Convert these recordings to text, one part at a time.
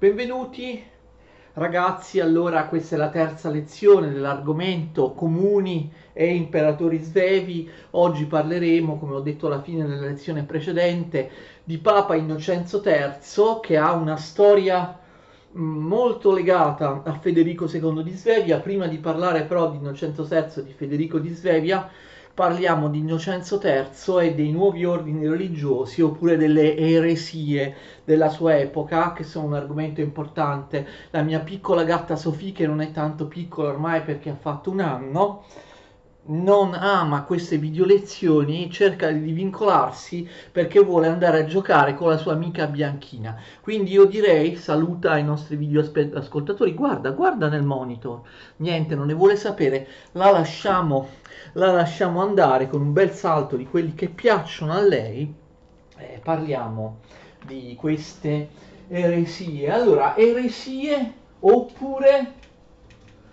Benvenuti ragazzi, allora questa è la terza lezione dell'argomento comuni e imperatori svevi. Oggi parleremo, come ho detto alla fine della lezione precedente, di Papa Innocenzo III che ha una storia mm, molto legata a Federico II di Svevia. Prima di parlare però di Innocenzo III e di Federico di Svevia, parliamo di Innocenzo III e dei nuovi ordini religiosi oppure delle eresie della sua epoca, che sono un argomento importante. La mia piccola gatta Sofì, che non è tanto piccola ormai perché ha fatto un anno, non ama queste video lezioni, cerca di vincolarsi perché vuole andare a giocare con la sua amica Bianchina. Quindi io direi saluta i nostri video ascoltatori, guarda, guarda nel monitor, niente, non ne vuole sapere, la lasciamo, la lasciamo andare con un bel salto di quelli che piacciono a lei. Eh, parliamo di queste eresie. Allora, eresie oppure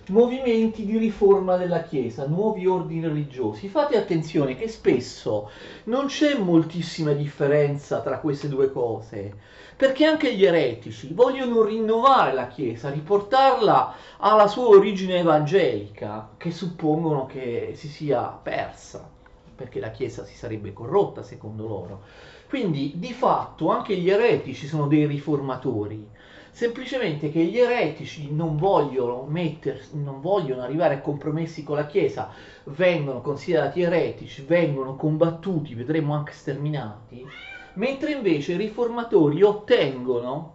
movimenti di riforma della Chiesa, nuovi ordini religiosi. Fate attenzione che spesso non c'è moltissima differenza tra queste due cose, perché anche gli eretici vogliono rinnovare la Chiesa, riportarla alla sua origine evangelica, che suppongono che si sia persa, perché la Chiesa si sarebbe corrotta secondo loro. Quindi di fatto anche gli eretici sono dei riformatori semplicemente che gli eretici non vogliono, mettersi, non vogliono arrivare a compromessi con la Chiesa, vengono considerati eretici, vengono combattuti, vedremo anche sterminati, mentre invece i riformatori ottengono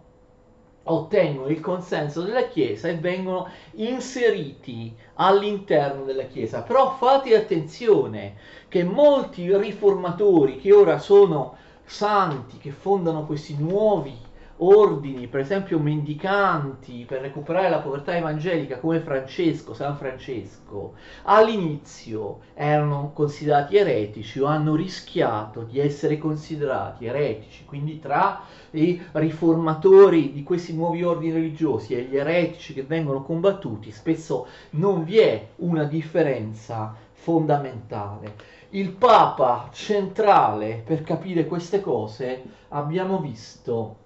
ottengono il consenso della Chiesa e vengono inseriti all'interno della Chiesa. Però fate attenzione che molti riformatori che ora sono santi, che fondano questi nuovi ordini, per esempio mendicanti, per recuperare la povertà evangelica come Francesco, San Francesco, all'inizio erano considerati eretici o hanno rischiato di essere considerati eretici, quindi tra i riformatori di questi nuovi ordini religiosi e gli eretici che vengono combattuti spesso non vi è una differenza fondamentale. Il Papa centrale per capire queste cose abbiamo visto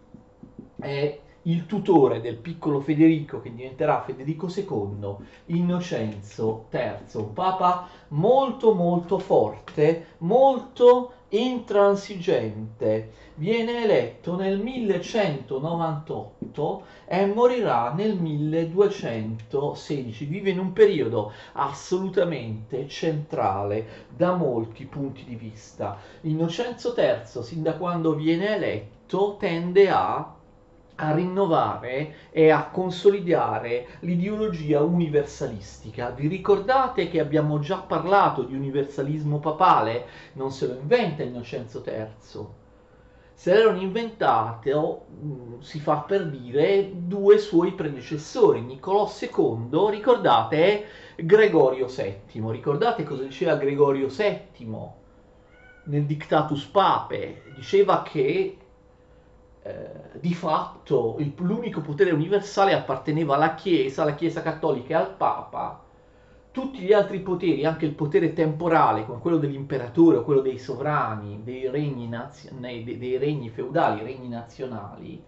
è il tutore del piccolo Federico che diventerà Federico II, Innocenzo III, un papa molto molto forte, molto intransigente. Viene eletto nel 1198 e morirà nel 1216. Vive in un periodo assolutamente centrale da molti punti di vista. Innocenzo III, sin da quando viene eletto, tende a a rinnovare e a consolidare l'ideologia universalistica. Vi ricordate che abbiamo già parlato di universalismo papale? Non se lo inventa Innocenzo III. Se l'erano inventate, o mm, si fa per dire, due suoi predecessori, Niccolò II, ricordate, Gregorio VII. Ricordate cosa diceva Gregorio VII nel Dictatus Pape? Diceva che di fatto il, l'unico potere universale apparteneva alla Chiesa, alla Chiesa cattolica e al Papa. Tutti gli altri poteri, anche il potere temporale, come quello dell'imperatore o quello dei sovrani, dei regni, nazio- dei, dei regni feudali, regni nazionali,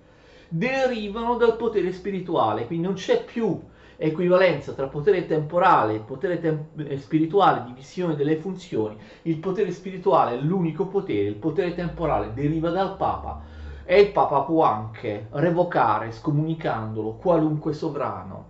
derivano dal potere spirituale, quindi non c'è più equivalenza tra potere temporale e potere tem- eh, spirituale, divisione delle funzioni. Il potere spirituale è l'unico potere, il potere temporale deriva dal Papa e il Papa può anche revocare, scomunicandolo, qualunque sovrano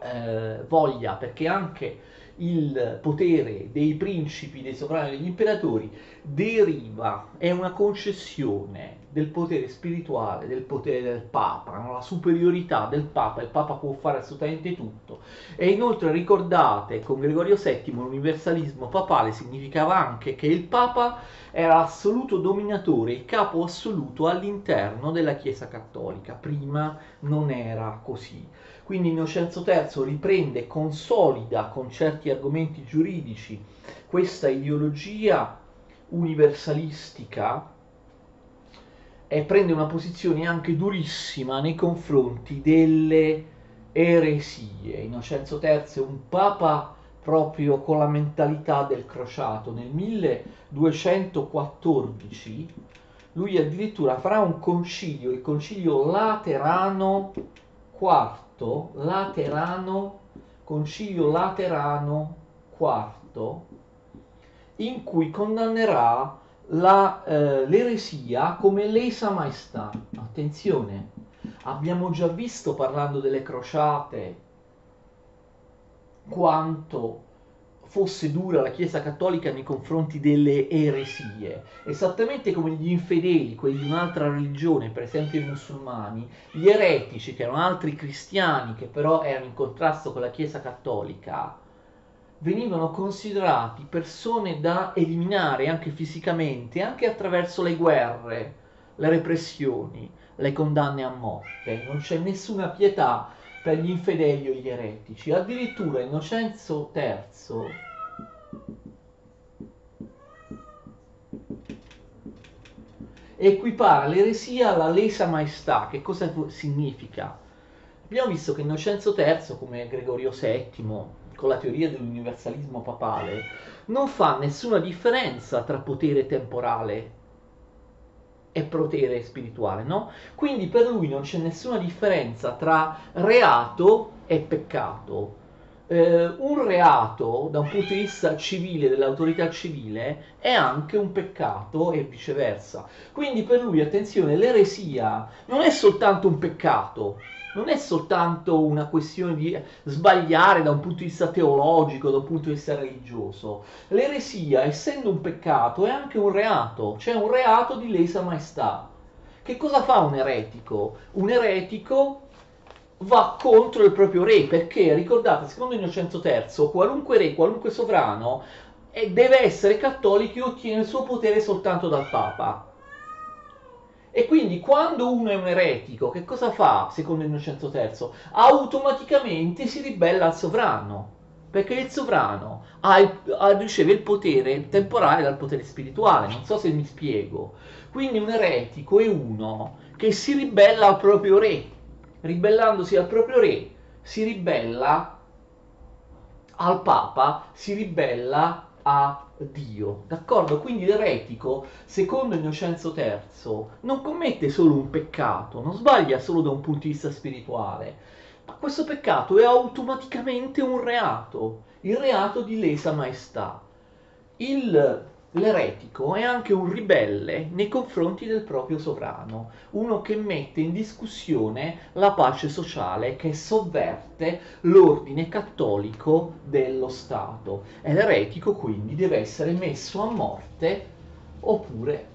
eh, voglia, perché anche il potere dei principi, dei sovrani, degli imperatori deriva, è una concessione del potere spirituale, del potere del Papa, no? la superiorità del Papa, il Papa può fare assolutamente tutto. E inoltre ricordate, con Gregorio VII l'universalismo papale significava anche che il Papa era l'assoluto dominatore, il capo assoluto all'interno della Chiesa cattolica, prima non era così. Quindi Innocenzo III riprende consolida con certi argomenti giuridici questa ideologia universalistica e prende una posizione anche durissima nei confronti delle eresie. Innocenzo III un papa proprio con la mentalità del crociato. Nel 1214 lui addirittura farà un concilio, il concilio Laterano IV, Laterano, concilio Laterano IV, in cui condannerà la, eh, l'eresia come lesa maestà. Attenzione, abbiamo già visto parlando delle crociate quanto fosse dura la Chiesa Cattolica nei confronti delle eresie, esattamente come gli infedeli, quelli di un'altra religione, per esempio i musulmani, gli eretici, che erano altri cristiani che però erano in contrasto con la Chiesa Cattolica, venivano considerati persone da eliminare anche fisicamente, anche attraverso le guerre, le repressioni, le condanne a morte. Non c'è nessuna pietà per gli infedeli o gli eretici. Addirittura Innocenzo III equipara l'eresia alla lesa maestà. Che cosa significa? Abbiamo visto che Innocenzo III, come Gregorio VII, con la teoria dell'universalismo papale, non fa nessuna differenza tra potere temporale e potere spirituale, no? Quindi per lui non c'è nessuna differenza tra reato e peccato. Eh, un reato da un punto di vista civile, dell'autorità civile, è anche un peccato e viceversa. Quindi per lui, attenzione, l'eresia non è soltanto un peccato, non è soltanto una questione di sbagliare da un punto di vista teologico, da un punto di vista religioso. L'eresia, essendo un peccato, è anche un reato, cioè un reato di lesa maestà. Che cosa fa un eretico? Un eretico va contro il proprio re, perché ricordate, secondo Innocenzo III, qualunque re, qualunque sovrano eh, deve essere cattolico e ottiene il suo potere soltanto dal Papa. E quindi quando uno è un eretico, che cosa fa, secondo Innocenzo III? Automaticamente si ribella al sovrano, perché il sovrano ha il, ha, riceve il potere temporale dal potere spirituale, non so se mi spiego. Quindi un eretico è uno che si ribella al proprio re, ribellandosi al proprio re, si ribella al Papa, si ribella a Dio, d'accordo? Quindi l'eretico, secondo Innocenzo III, non commette solo un peccato, non sbaglia solo da un punto di vista spirituale, ma questo peccato è automaticamente un reato, il reato di lesa maestà. Il L'eretico è anche un ribelle nei confronti del proprio sovrano, uno che mette in discussione la pace sociale, che sovverte l'ordine cattolico dello Stato. E l'eretico quindi deve essere messo a morte oppure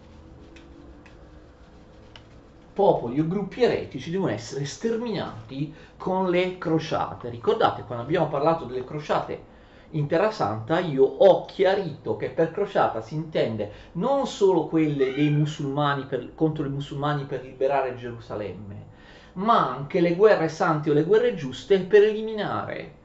popoli o gruppi eretici devono essere sterminati con le crociate. Ricordate quando abbiamo parlato delle crociate in Terra Santa io ho chiarito che per crociata si intende non solo quelle dei musulmani per, contro i musulmani per liberare Gerusalemme, ma anche le guerre sante o le guerre giuste per eliminare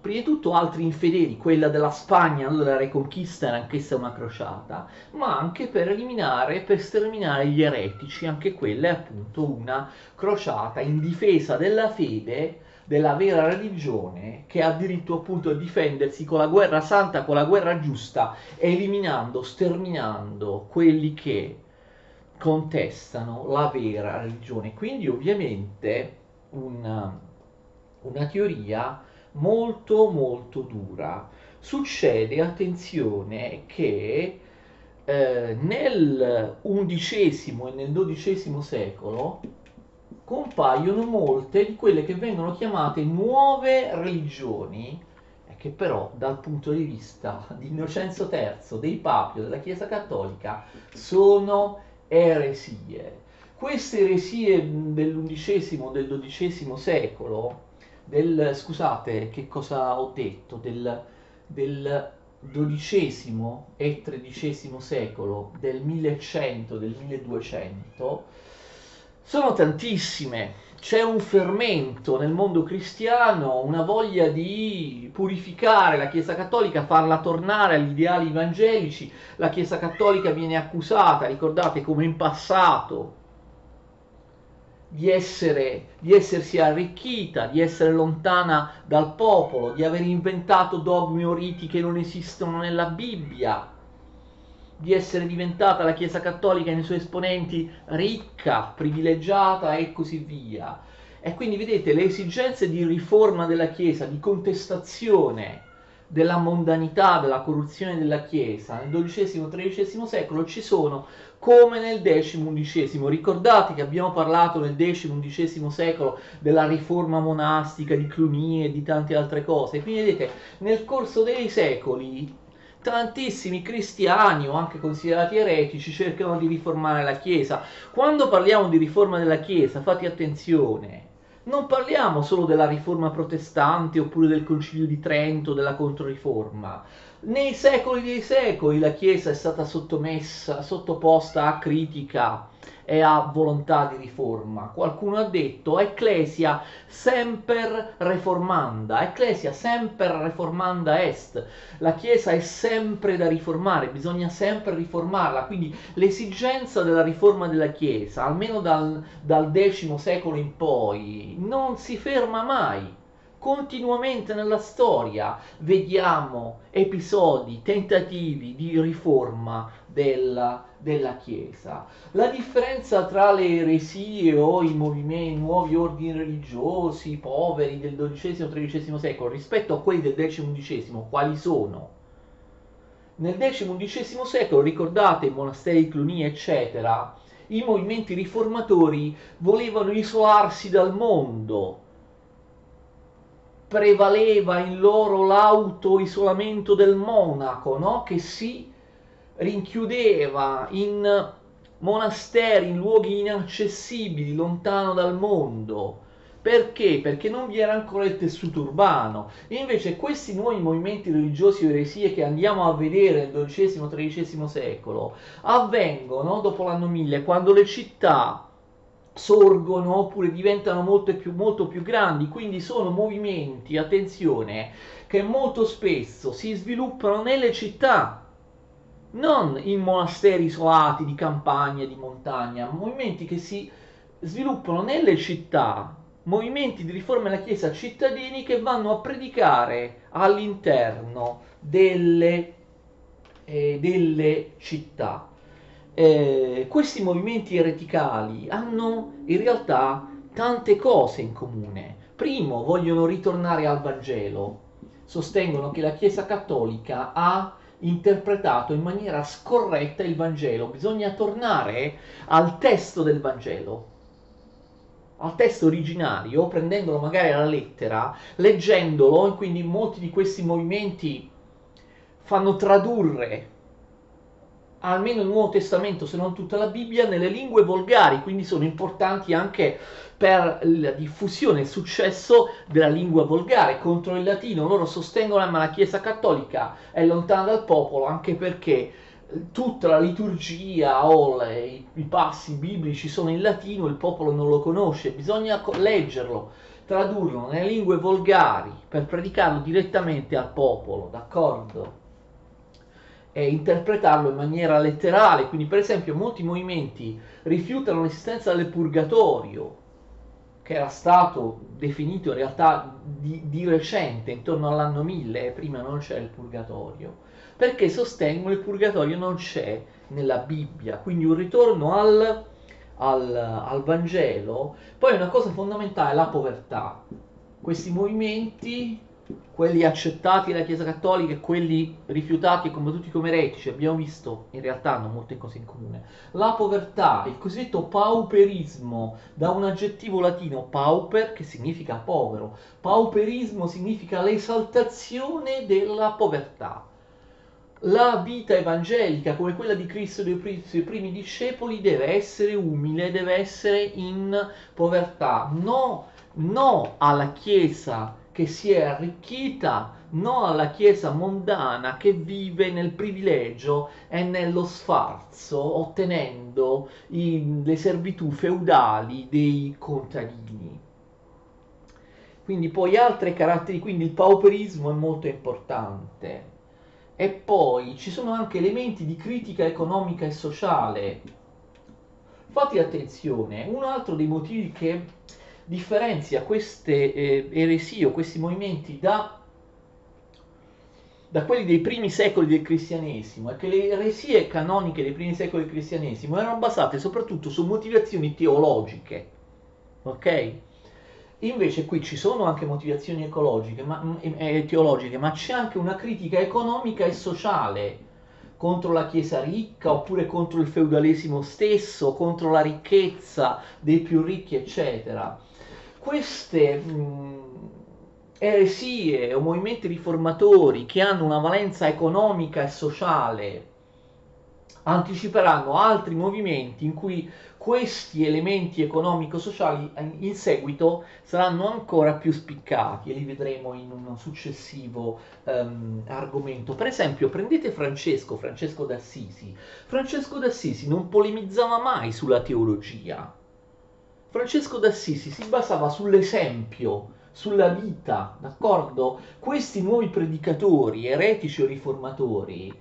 prima di tutto altri infedeli, quella della Spagna, allora la Reconquista era anch'essa una crociata, ma anche per eliminare, per sterminare gli eretici, anche quella è appunto una crociata in difesa della fede della vera religione che ha diritto appunto a difendersi con la guerra santa, con la guerra giusta, eliminando, sterminando quelli che contestano la vera religione. Quindi ovviamente una, una teoria molto molto dura. Succede, attenzione, che eh, nel XI e nel XII secolo compaiono molte di quelle che vengono chiamate nuove religioni, che però dal punto di vista di Innocenzo III, dei papi o della Chiesa Cattolica, sono eresie. Queste eresie dell'undicesimo, del XII secolo, del, scusate, che cosa ho detto, del, del XII e XIII secolo, del 1100, del 1200, sono tantissime. C'è un fermento nel mondo cristiano, una voglia di purificare la Chiesa Cattolica, farla tornare agli ideali evangelici. La Chiesa Cattolica viene accusata, ricordate come in passato, di, essere, di essersi arricchita, di essere lontana dal popolo, di aver inventato dogmi o riti che non esistono nella Bibbia di essere diventata la Chiesa Cattolica nei suoi esponenti ricca, privilegiata e così via. E quindi vedete le esigenze di riforma della Chiesa, di contestazione della mondanità, della corruzione della Chiesa nel XII-XIII secolo ci sono come nel X-XI. Ricordate che abbiamo parlato nel X-XI secolo della riforma monastica di Cluny e di tante altre cose. Quindi vedete, nel corso dei secoli tantissimi cristiani o anche considerati eretici cercano di riformare la Chiesa. Quando parliamo di riforma della Chiesa, fate attenzione, non parliamo solo della riforma protestante oppure del concilio di Trento, della controriforma. Nei secoli dei secoli la Chiesa è stata sottomessa, sottoposta a critica e a volontà di riforma. Qualcuno ha detto Ecclesia semper reformanda, Ecclesia semper reformanda est. La Chiesa è sempre da riformare, bisogna sempre riformarla, quindi l'esigenza della riforma della Chiesa, almeno dal, dal X secolo in poi, non si ferma mai continuamente nella storia vediamo episodi, tentativi di riforma della, della Chiesa. La differenza tra le eresie o i movimenti, i nuovi ordini religiosi poveri del XII-XIII secolo rispetto a quelli del X-XI, quali sono? Nel X-XI secolo, ricordate i monasteri Cluny, eccetera, i movimenti riformatori volevano isolarsi dal mondo, prevaleva in loro l'auto-isolamento del monaco, no? che si rinchiudeva in monasteri, in luoghi inaccessibili, lontano dal mondo. Perché? Perché non vi era ancora il tessuto urbano. E invece questi nuovi movimenti religiosi o eresie che andiamo a vedere nel XII-XIII secolo avvengono dopo l'anno 1000, quando le città sorgono oppure diventano molto più, molto più grandi, quindi sono movimenti, attenzione, che molto spesso si sviluppano nelle città, non in monasteri isolati di campagna, di montagna, movimenti che si sviluppano nelle città, movimenti di riforma della Chiesa cittadini che vanno a predicare all'interno delle, eh, delle città eh, questi movimenti ereticali hanno in realtà tante cose in comune. Primo, vogliono ritornare al Vangelo, sostengono che la Chiesa cattolica ha interpretato in maniera scorretta il Vangelo, bisogna tornare al testo del Vangelo, al testo originario, prendendolo magari alla lettera, leggendolo, e quindi molti di questi movimenti fanno tradurre almeno il Nuovo Testamento, se non tutta la Bibbia, nelle lingue volgari, quindi sono importanti anche per la diffusione e il successo della lingua volgare contro il latino. Loro sostengono che la Chiesa cattolica è lontana dal popolo anche perché eh, tutta la liturgia o le, i, passi biblici sono in latino, il popolo non lo conosce, bisogna leggerlo, tradurlo nelle lingue volgari per predicarlo direttamente al popolo, d'accordo? E interpretarlo in maniera letterale. Quindi, per esempio, molti movimenti rifiutano l'esistenza del purgatorio, che era stato definito in realtà di, di recente, intorno all'anno 1000, prima non c'era il purgatorio, perché sostengono il purgatorio non c'è nella Bibbia. Quindi un ritorno al, al, al Vangelo. Poi una cosa fondamentale è la povertà. Questi movimenti quelli accettati dalla Chiesa Cattolica e quelli rifiutati e combattuti come eretici, abbiamo visto, in realtà hanno molte cose in comune. La povertà, il cosiddetto pauperismo, da un aggettivo latino pauper, che significa povero. Pauperismo significa l'esaltazione della povertà. La vita evangelica, come quella di Cristo e dei primi discepoli, deve essere umile, deve essere in povertà. No, no alla Chiesa che si è arricchita non alla Chiesa mondana che vive nel privilegio e nello sfarzo, ottenendo i, le servitù feudali dei contadini. Quindi poi altri caratteri, quindi il pauperismo è molto importante. E poi ci sono anche elementi di critica economica e sociale. Fate attenzione, un altro dei motivi che differenzia queste eh, eresie o questi movimenti da da quelli dei primi secoli del cristianesimo è che le eresie canoniche dei primi secoli del cristianesimo erano basate soprattutto su motivazioni teologiche. Ok? Invece qui ci sono anche motivazioni ecologiche, ma, mm, eh, teologiche, ma c'è anche una critica economica e sociale contro la Chiesa ricca oppure contro il feudalesimo stesso, contro la ricchezza dei più ricchi, eccetera. Queste mh, mm, eresie o movimenti riformatori che hanno una valenza economica e sociale anticiperanno altri movimenti in cui questi elementi economico-sociali in seguito saranno ancora più spiccati e li vedremo in un successivo um, argomento. Per esempio, prendete Francesco, Francesco d'Assisi. Francesco d'Assisi non polemizzava mai sulla teologia. Francesco d'Assisi si basava sull'esempio, sulla vita, d'accordo? Questi nuovi predicatori, eretici o riformatori,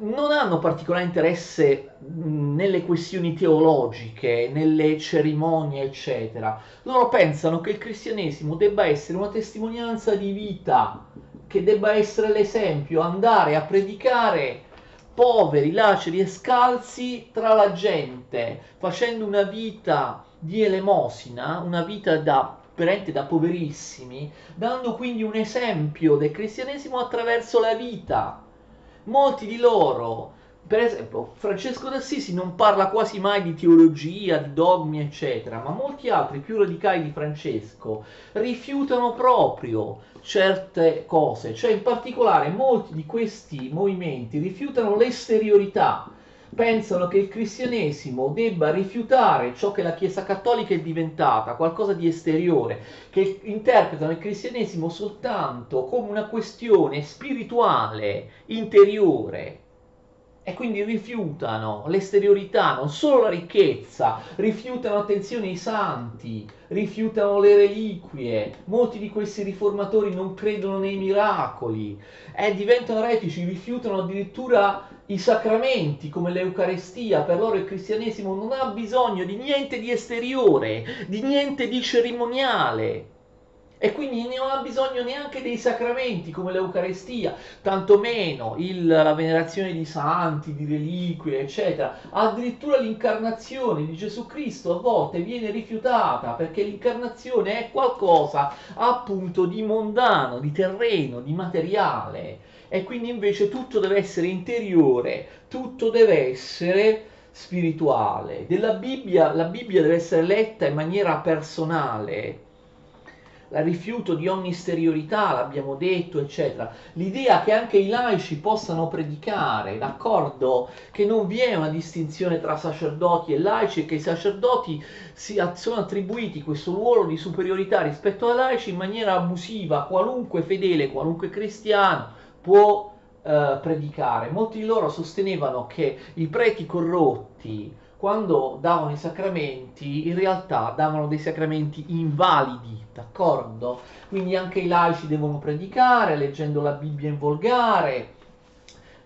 non hanno particolare interesse nelle questioni teologiche, nelle cerimonie, eccetera. Loro pensano che il cristianesimo debba essere una testimonianza di vita, che debba essere l'esempio, andare a predicare poveri, laceri e scalzi tra la gente, facendo una vita di elemosina, una vita da veramente da poverissimi, dando quindi un esempio del cristianesimo attraverso la vita. Molti di loro, per esempio, Francesco d'Assisi non parla quasi mai di teologia, di dogmi, eccetera, ma molti altri più radicali di Francesco rifiutano proprio certe cose, cioè in particolare molti di questi movimenti rifiutano l'esteriorità, pensano che il cristianesimo debba rifiutare ciò che la Chiesa cattolica è diventata, qualcosa di esteriore, che interpretano il cristianesimo soltanto come una questione spirituale, interiore. E quindi rifiutano l'esteriorità, non solo la ricchezza, rifiutano attenzione ai santi, rifiutano le reliquie. Molti di questi riformatori non credono nei miracoli e diventano eretici, rifiutano addirittura i sacramenti come l'Eucarestia, per loro il cristianesimo non ha bisogno di niente di esteriore, di niente di cerimoniale. E quindi non ha bisogno neanche dei sacramenti come l'Eucarestia, tantomeno il, la venerazione di santi, di reliquie, eccetera. Addirittura l'incarnazione di Gesù Cristo a volte viene rifiutata perché l'incarnazione è qualcosa appunto di mondano, di terreno, di materiale e quindi invece tutto deve essere interiore, tutto deve essere spirituale. Della Bibbia, la Bibbia deve essere letta in maniera personale, la rifiuto di ogni esteriorità, l'abbiamo detto, eccetera. L'idea che anche i laici possano predicare, d'accordo? Che non vi è una distinzione tra sacerdoti e laici e che i sacerdoti si, sono attribuiti questo ruolo di superiorità rispetto ai laici in maniera abusiva, qualunque fedele, qualunque cristiano può eh, predicare. Molti di loro sostenevano che i preti corrotti, quando davano i sacramenti, in realtà davano dei sacramenti invalidi, d'accordo? Quindi anche i laici devono predicare, leggendo la Bibbia in volgare,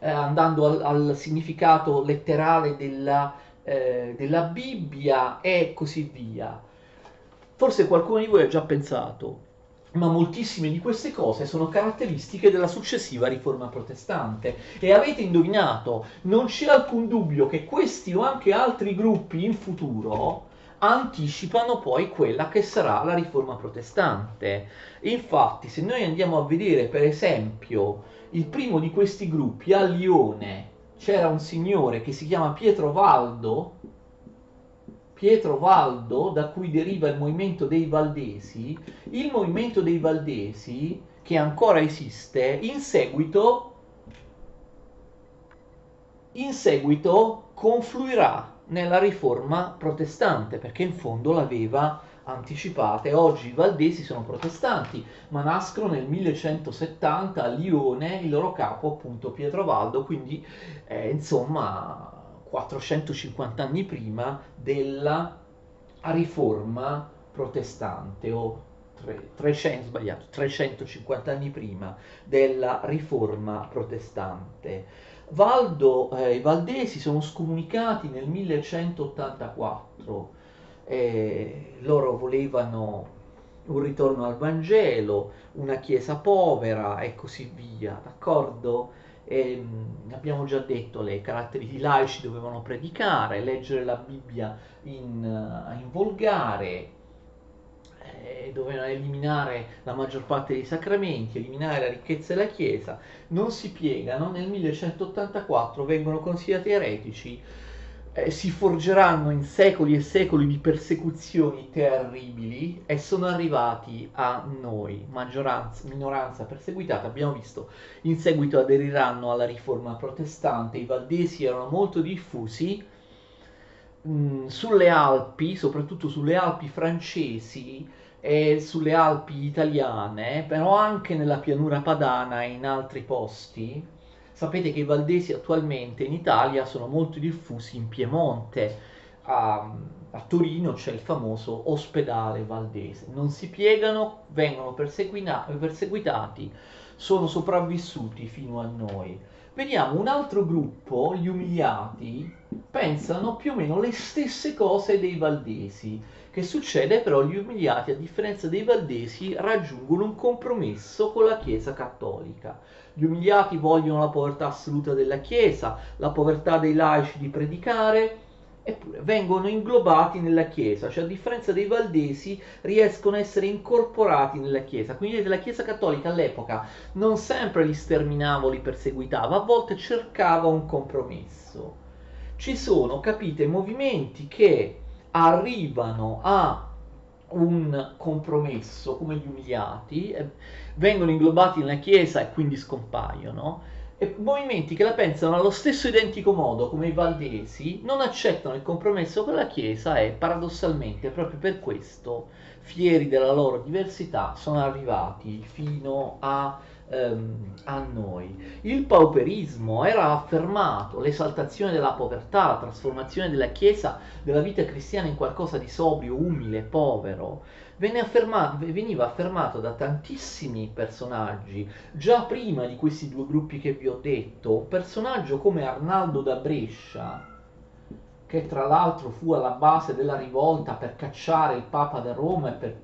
eh, andando al, al, significato letterale della, eh, della Bibbia e così via. Forse qualcuno di voi ha già pensato ma moltissime di queste cose sono caratteristiche della successiva riforma protestante. E avete indovinato, non c'è alcun dubbio che questi o anche altri gruppi in futuro anticipano poi quella che sarà la riforma protestante. Infatti, se noi andiamo a vedere, per esempio, il primo di questi gruppi a Lione, c'era un signore che si chiama Pietro Valdo, Pietro Valdo, da cui deriva il movimento dei Valdesi, il movimento dei Valdesi, che ancora esiste, in seguito, in seguito confluirà nella riforma protestante, perché in fondo l'aveva anticipata. E oggi i Valdesi sono protestanti, ma nascono nel 1170 a Lione, il loro capo appunto Pietro Valdo, quindi eh, insomma 450 anni prima della riforma protestante o 300, sbagliato, 350 anni prima della riforma protestante. Valdo, eh, I Valdesi sono scomunicati nel 1184, eh, loro volevano un ritorno al Vangelo, una chiesa povera e così via, d'accordo? E, ehm, abbiamo già detto le caratteri laici dovevano predicare, leggere la Bibbia in, in volgare, eh, dovevano eliminare la maggior parte dei sacramenti, eliminare la ricchezza della Chiesa, non si piegano, nel 1184 vengono considerati eretici eh, si forgeranno in secoli e secoli di persecuzioni terribili e sono arrivati a noi, maggioranza, minoranza perseguitata. Abbiamo visto, in seguito aderiranno alla riforma protestante, i valdesi erano molto diffusi. Mm, sulle Alpi, soprattutto sulle Alpi francesi e sulle Alpi italiane, però anche nella pianura padana e in altri posti, Sapete che i valdesi attualmente in Italia sono molto diffusi in Piemonte, a, a Torino c'è il famoso ospedale valdese. Non si piegano, vengono perseguitati, sono sopravvissuti fino a noi. Vediamo un altro gruppo, gli umiliati, pensano più o meno le stesse cose dei valdesi. Che succede però gli umiliati, a differenza dei valdesi, raggiungono un compromesso con la Chiesa cattolica. Gli umiliati vogliono la povertà assoluta della Chiesa, la povertà dei laici di predicare, eppure vengono inglobati nella Chiesa, cioè a differenza dei valdesi riescono a essere incorporati nella Chiesa. Quindi la Chiesa cattolica all'epoca non sempre li sterminava o li perseguitava, a volte cercava un compromesso. Ci sono, capite, movimenti che arrivano a un compromesso come gli umiliati, vengono inglobati nella Chiesa e quindi scompaiono, e movimenti che la pensano allo stesso identico modo come i valdesi non accettano il compromesso con la Chiesa e paradossalmente proprio per questo, fieri della loro diversità, sono arrivati fino a ehm, a noi. Il pauperismo era affermato, l'esaltazione della povertà, la trasformazione della Chiesa, della vita cristiana in qualcosa di sobrio, umile, povero, affermato, veniva affermato da tantissimi personaggi, già prima di questi due gruppi che vi ho detto, un personaggio come Arnaldo da Brescia, che tra l'altro fu alla base della rivolta per cacciare il Papa da Roma e per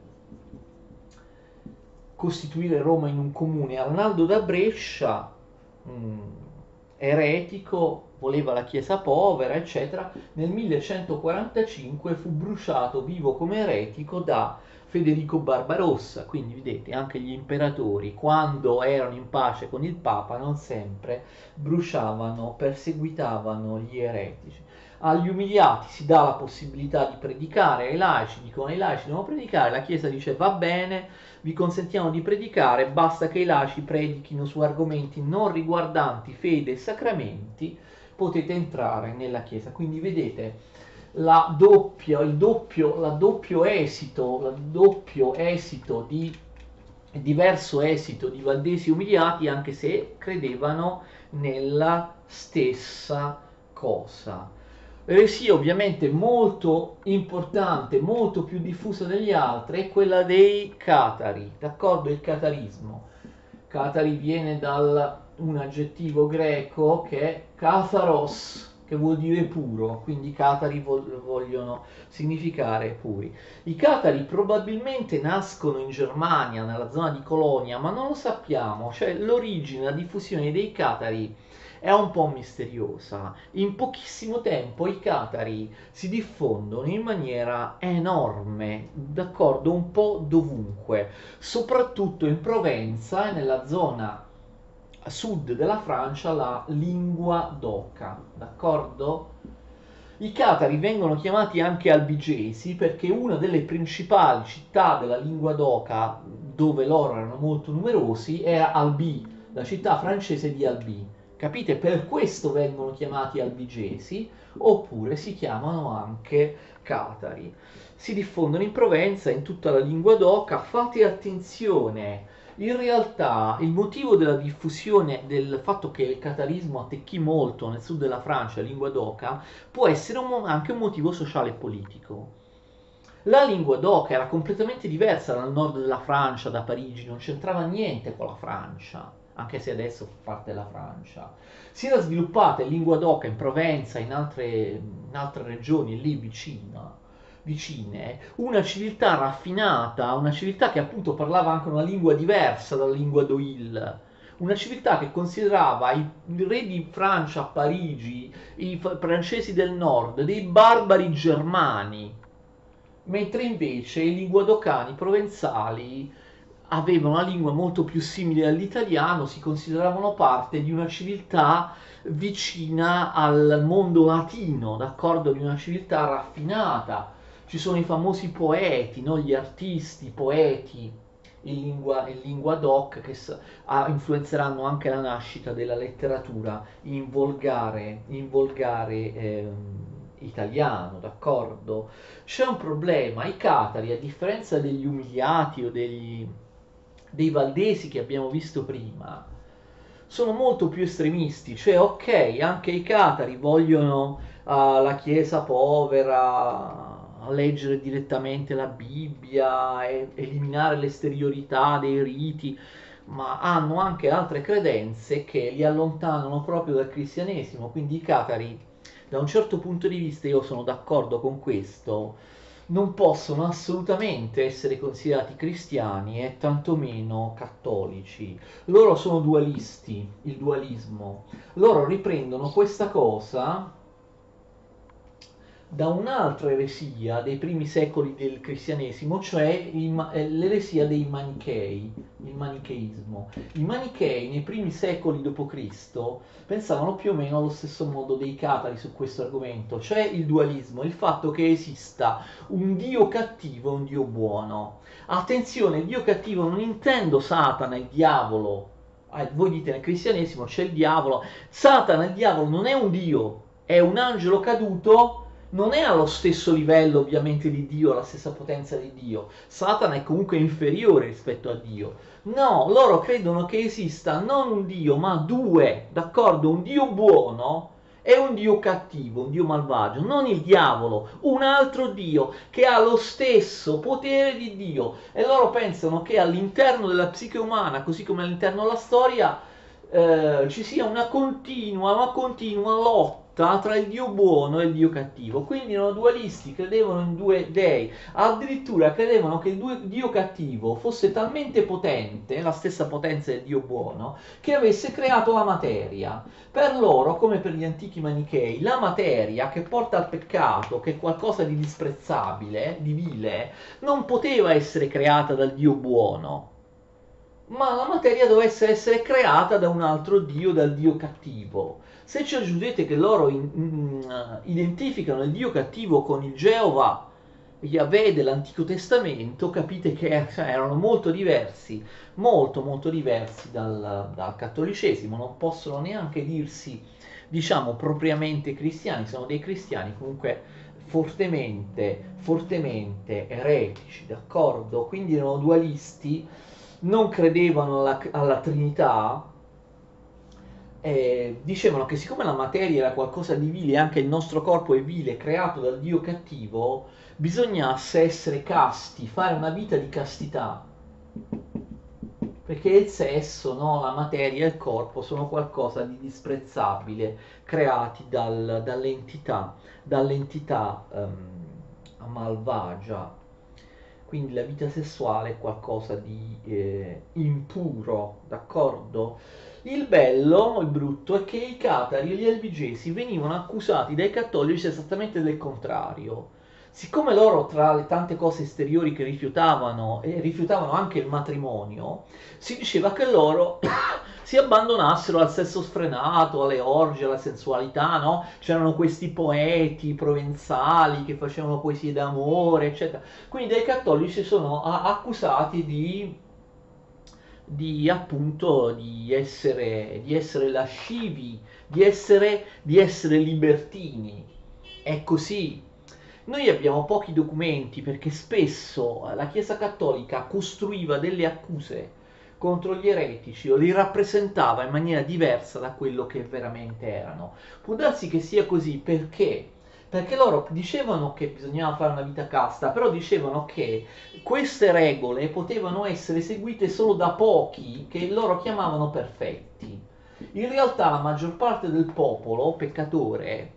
costituire Roma in un comune. Arnaldo da Brescia, mh, mm, eretico, voleva la chiesa povera, eccetera, nel 1145 fu bruciato vivo come eretico da Federico Barbarossa, quindi vedete anche gli imperatori quando erano in pace con il Papa non sempre bruciavano, perseguitavano gli eretici agli umiliati si dà la possibilità di predicare, ai laici dicono ai laici devono predicare, la Chiesa dice va bene, vi consentiamo di predicare, basta che i laici predichino su argomenti non riguardanti fede e sacramenti, potete entrare nella Chiesa. Quindi vedete la doppia, il doppio, la doppio esito, il doppio esito di diverso esito di valdesi umiliati anche se credevano nella stessa cosa. L'eresia ovviamente molto importante, molto più diffusa degli altri, è quella dei catari, d'accordo? Il catarismo. Catari viene da un aggettivo greco che è katharos, che vuol dire puro, quindi catari vogliono significare puri. I catari probabilmente nascono in Germania, nella zona di Colonia, ma non lo sappiamo, cioè l'origine, la diffusione dei catari è un po' misteriosa. In pochissimo tempo i catari si diffondono in maniera enorme, d'accordo, un po' dovunque, soprattutto in Provenza e nella zona sud della Francia, la lingua d'oca, d'accordo? I catari vengono chiamati anche albigesi perché una delle principali città della lingua d'oca, dove loro erano molto numerosi, era Albi, la città francese di Albi. Capite? Per questo vengono chiamati albigesi oppure si chiamano anche catari. Si diffondono in Provenza, in tutta la lingua d'oca. Fate attenzione, in realtà il motivo della diffusione del fatto che il catarismo attecchì molto nel sud della Francia, lingua d'oca, può essere un, anche un motivo sociale e politico. La lingua d'oca era completamente diversa dal nord della Francia, da Parigi, non c'entrava niente con la Francia anche se adesso fa parte della Francia. Si era sviluppata in lingua d'oca in Provenza, in altre, in altre regioni lì vicino, vicine, una civiltà raffinata, una civiltà che appunto parlava anche una lingua diversa dalla lingua d'Oil, una civiltà che considerava i re di Francia a Parigi, i francesi del nord, dei barbari germani, mentre invece i linguadocani provenzali avevano una lingua molto più simile all'italiano, si consideravano parte di una civiltà vicina al mondo latino, d'accordo? Di una civiltà raffinata. Ci sono i famosi poeti, no? gli artisti, poeti in lingua, in lingua doc che ah, influenzeranno anche la nascita della letteratura in volgare, in volgare ehm, italiano, d'accordo? C'è un problema, i catari, a differenza degli umiliati o degli, dei valdesi che abbiamo visto prima, sono molto più estremisti, cioè ok, anche i catari vogliono uh, la chiesa povera, leggere direttamente la Bibbia, e, eliminare l'esteriorità dei riti, ma hanno anche altre credenze che li allontanano proprio dal cristianesimo, quindi i catari da un certo punto di vista io sono d'accordo con questo, non possono assolutamente essere considerati cristiani e tantomeno cattolici. Loro sono dualisti, il dualismo. Loro riprendono questa cosa da un'altra eresia dei primi secoli del cristianesimo, cioè il, eh, l'eresia dei manichei, il manicheismo. I manichei nei primi secoli d.C. pensavano più o meno allo stesso modo dei catari su questo argomento, cioè il dualismo, il fatto che esista un dio cattivo e un dio buono. Attenzione, dio cattivo non intendo Satana, il diavolo. Eh, voi dite nel cristianesimo c'è il diavolo. Satana, il diavolo, non è un dio, è un angelo caduto non è allo stesso livello ovviamente di Dio, alla stessa potenza di Dio. Satana è comunque inferiore rispetto a Dio. No, loro credono che esista non un Dio, ma due, d'accordo? Un Dio buono e un Dio cattivo, un Dio malvagio, non il diavolo, un altro Dio che ha lo stesso potere di Dio. E loro pensano che all'interno della psiche umana, così come all'interno della storia, eh, ci sia una continua, ma continua lotta tra il Dio buono e il Dio cattivo. Quindi erano dualisti, credevano in due dei, addirittura credevano che il Dio cattivo fosse talmente potente, la stessa potenza del Dio buono, che avesse creato la materia. Per loro, come per gli antichi manichei, la materia che porta al peccato, che è qualcosa di disprezzabile, di vile, non poteva essere creata dal Dio buono ma la materia dovesse essere creata da un altro dio, dal dio cattivo. Se ci aggiungete che loro in, in, uh, identificano il Dio cattivo con il Geova Yahweh dell'Antico Testamento, capite che cioè, erano molto diversi, molto molto diversi dal, dal cattolicesimo, non possono neanche dirsi, diciamo, propriamente cristiani, sono dei cristiani comunque fortemente, fortemente eretici, d'accordo? Quindi erano dualisti, non credevano alla, alla Trinità, eh, dicevano che siccome la materia era qualcosa di vile, anche il nostro corpo è vile, creato dal Dio cattivo, bisognasse essere casti, fare una vita di castità. Perché il sesso, no, la materia e il corpo sono qualcosa di disprezzabile, creati dal, dall'entità, dall'entità um, malvagia. Quindi la vita sessuale è qualcosa di eh, impuro, d'accordo? Il bello, il brutto, è che i catari e gli albigesi venivano accusati dai cattolici esattamente del contrario. Siccome loro, tra le tante cose esteriori che rifiutavano, e rifiutavano anche il matrimonio, si diceva che loro si abbandonassero al sesso sfrenato, alle orge, alla sensualità, no? C'erano questi poeti provenzali che facevano poesie d'amore, eccetera. Quindi dai cattolici sono accusati di di appunto di essere, di essere lascivi, di essere, di essere libertini. È così. Noi abbiamo pochi documenti perché spesso la Chiesa Cattolica costruiva delle accuse contro gli eretici o li rappresentava in maniera diversa da quello che veramente erano. Può darsi che sia così perché perché loro dicevano che bisognava fare una vita casta, però dicevano che queste regole potevano essere seguite solo da pochi che loro chiamavano perfetti. In realtà la maggior parte del popolo peccatore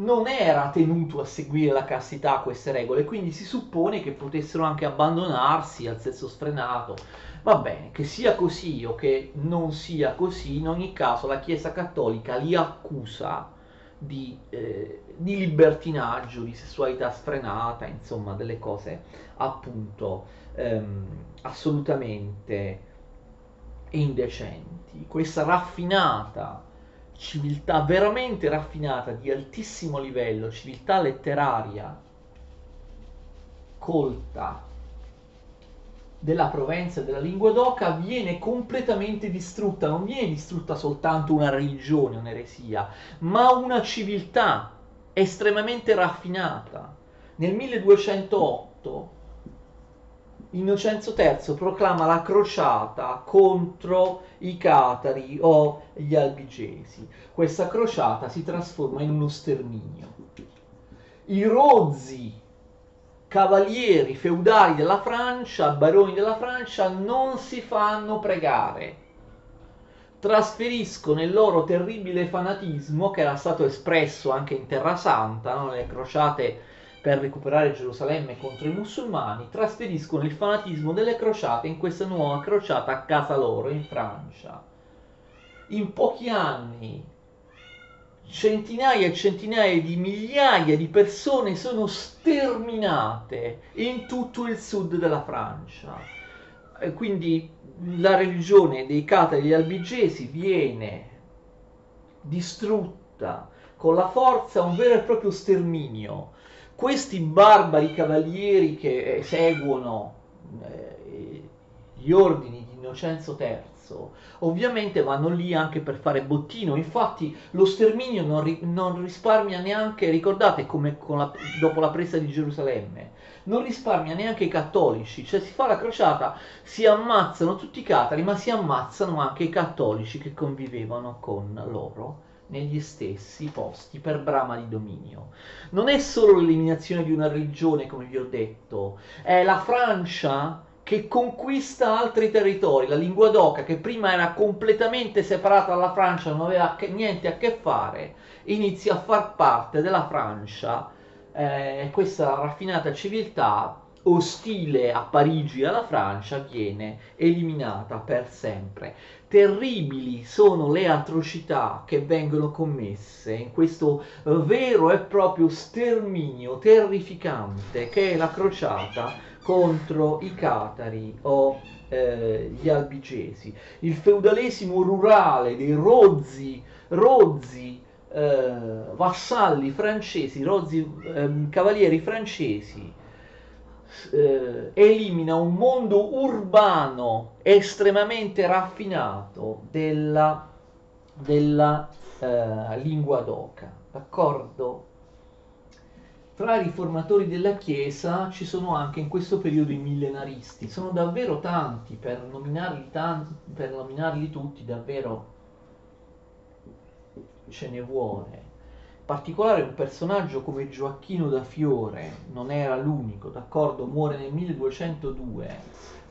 non era tenuto a seguire la castità queste regole, quindi si suppone che potessero anche abbandonarsi al sesso sfrenato. Va bene, che sia così o che non sia così, in ogni caso la Chiesa Cattolica li accusa di, eh, di libertinaggio, di sessualità sfrenata, insomma delle cose appunto ehm, assolutamente indecenti. Questa raffinata civiltà veramente raffinata di altissimo livello, civiltà letteraria colta della Provenza e della lingua d'Oca viene completamente distrutta, non viene distrutta soltanto una religione, un'eresia, ma una civiltà estremamente raffinata. Nel 1208 Innocenzo III proclama la crociata contro i catari o gli albigesi. Questa crociata si trasforma in uno sterminio. I rozzi cavalieri feudali della Francia, baroni della Francia, non si fanno pregare. Trasferiscono il loro terribile fanatismo, che era stato espresso anche in Terra Santa, no? le crociate per recuperare Gerusalemme contro i musulmani, trasferiscono il fanatismo delle crociate in questa nuova crociata a casa loro, in Francia. In pochi anni centinaia e centinaia di migliaia di persone sono sterminate in tutto il sud della Francia. Quindi la religione dei catari albigesi viene distrutta con la forza, un vero e proprio sterminio. Questi barbari cavalieri che eseguono eh, gli ordini di Innocenzo III ovviamente vanno lì anche per fare bottino infatti lo sterminio non risparmia neanche ricordate come la, dopo la presa di Gerusalemme non risparmia neanche i cattolici cioè si fa la crociata si ammazzano tutti i catari ma si ammazzano anche i cattolici che convivevano con loro negli stessi posti per brama di dominio. Non è solo l'eliminazione di una religione, come vi ho detto, è la Francia che conquista altri territori. La lingua d'oca, che prima era completamente separata dalla Francia, non aveva niente a che fare, inizia a far parte della Francia. Eh, questa raffinata civiltà ostile a Parigi e alla Francia viene eliminata per sempre. Terribili sono le atrocità che vengono commesse in questo vero e proprio sterminio terrificante che è la crociata contro i catari o eh, gli albigesi. Il feudalesimo rurale dei rozzi, rozzi eh, vassalli francesi, rozzi ehm, cavalieri francesi eh, elimina un mondo urbano estremamente raffinato della, della eh, lingua d'oca, d'accordo? Tra i riformatori della Chiesa ci sono anche in questo periodo i millenaristi, sono davvero tanti, per nominarli, tanti, per nominarli tutti davvero ce ne vuole particolare un personaggio come Gioacchino da Fiore non era l'unico, d'accordo? Muore nel 1202.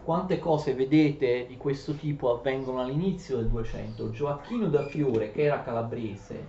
Quante cose vedete di questo tipo avvengono all'inizio del 200? Gioacchino da Fiore, che era calabrese,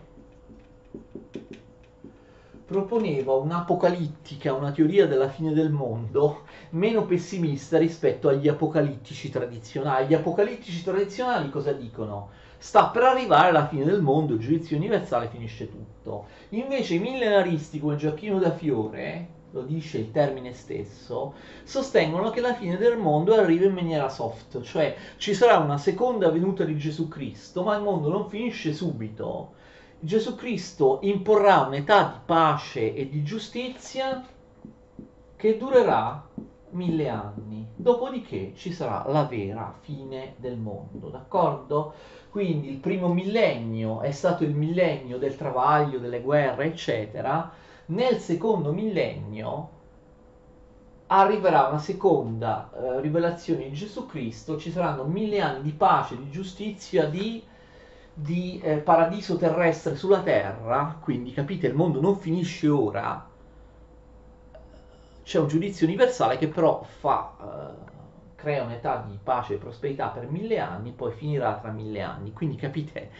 proponeva un'apocalittica, una teoria della fine del mondo meno pessimista rispetto agli apocalittici tradizionali. Gli apocalittici tradizionali cosa dicono? Sta per arrivare la fine del mondo, il giudizio universale finisce tutto. Invece i millenaristi come Gioacchino da Fiore, lo dice il termine stesso, sostengono che la fine del mondo arriva in maniera soft, cioè ci sarà una seconda venuta di Gesù Cristo, ma il mondo non finisce subito. Gesù Cristo imporrà un'età di pace e di giustizia che durerà mille anni, dopodiché ci sarà la vera fine del mondo, d'accordo? Quindi il primo millennio è stato il millennio del travaglio, delle guerre, eccetera. Nel secondo millennio arriverà una seconda eh, rivelazione di Gesù Cristo, ci saranno mille anni di pace, di giustizia, di, di eh, paradiso terrestre sulla terra, quindi capite, il mondo non finisce ora, c'è un giudizio universale che però fa... Eh, crea un'età di pace e prosperità per mille anni, poi finirà tra mille anni. Quindi capite,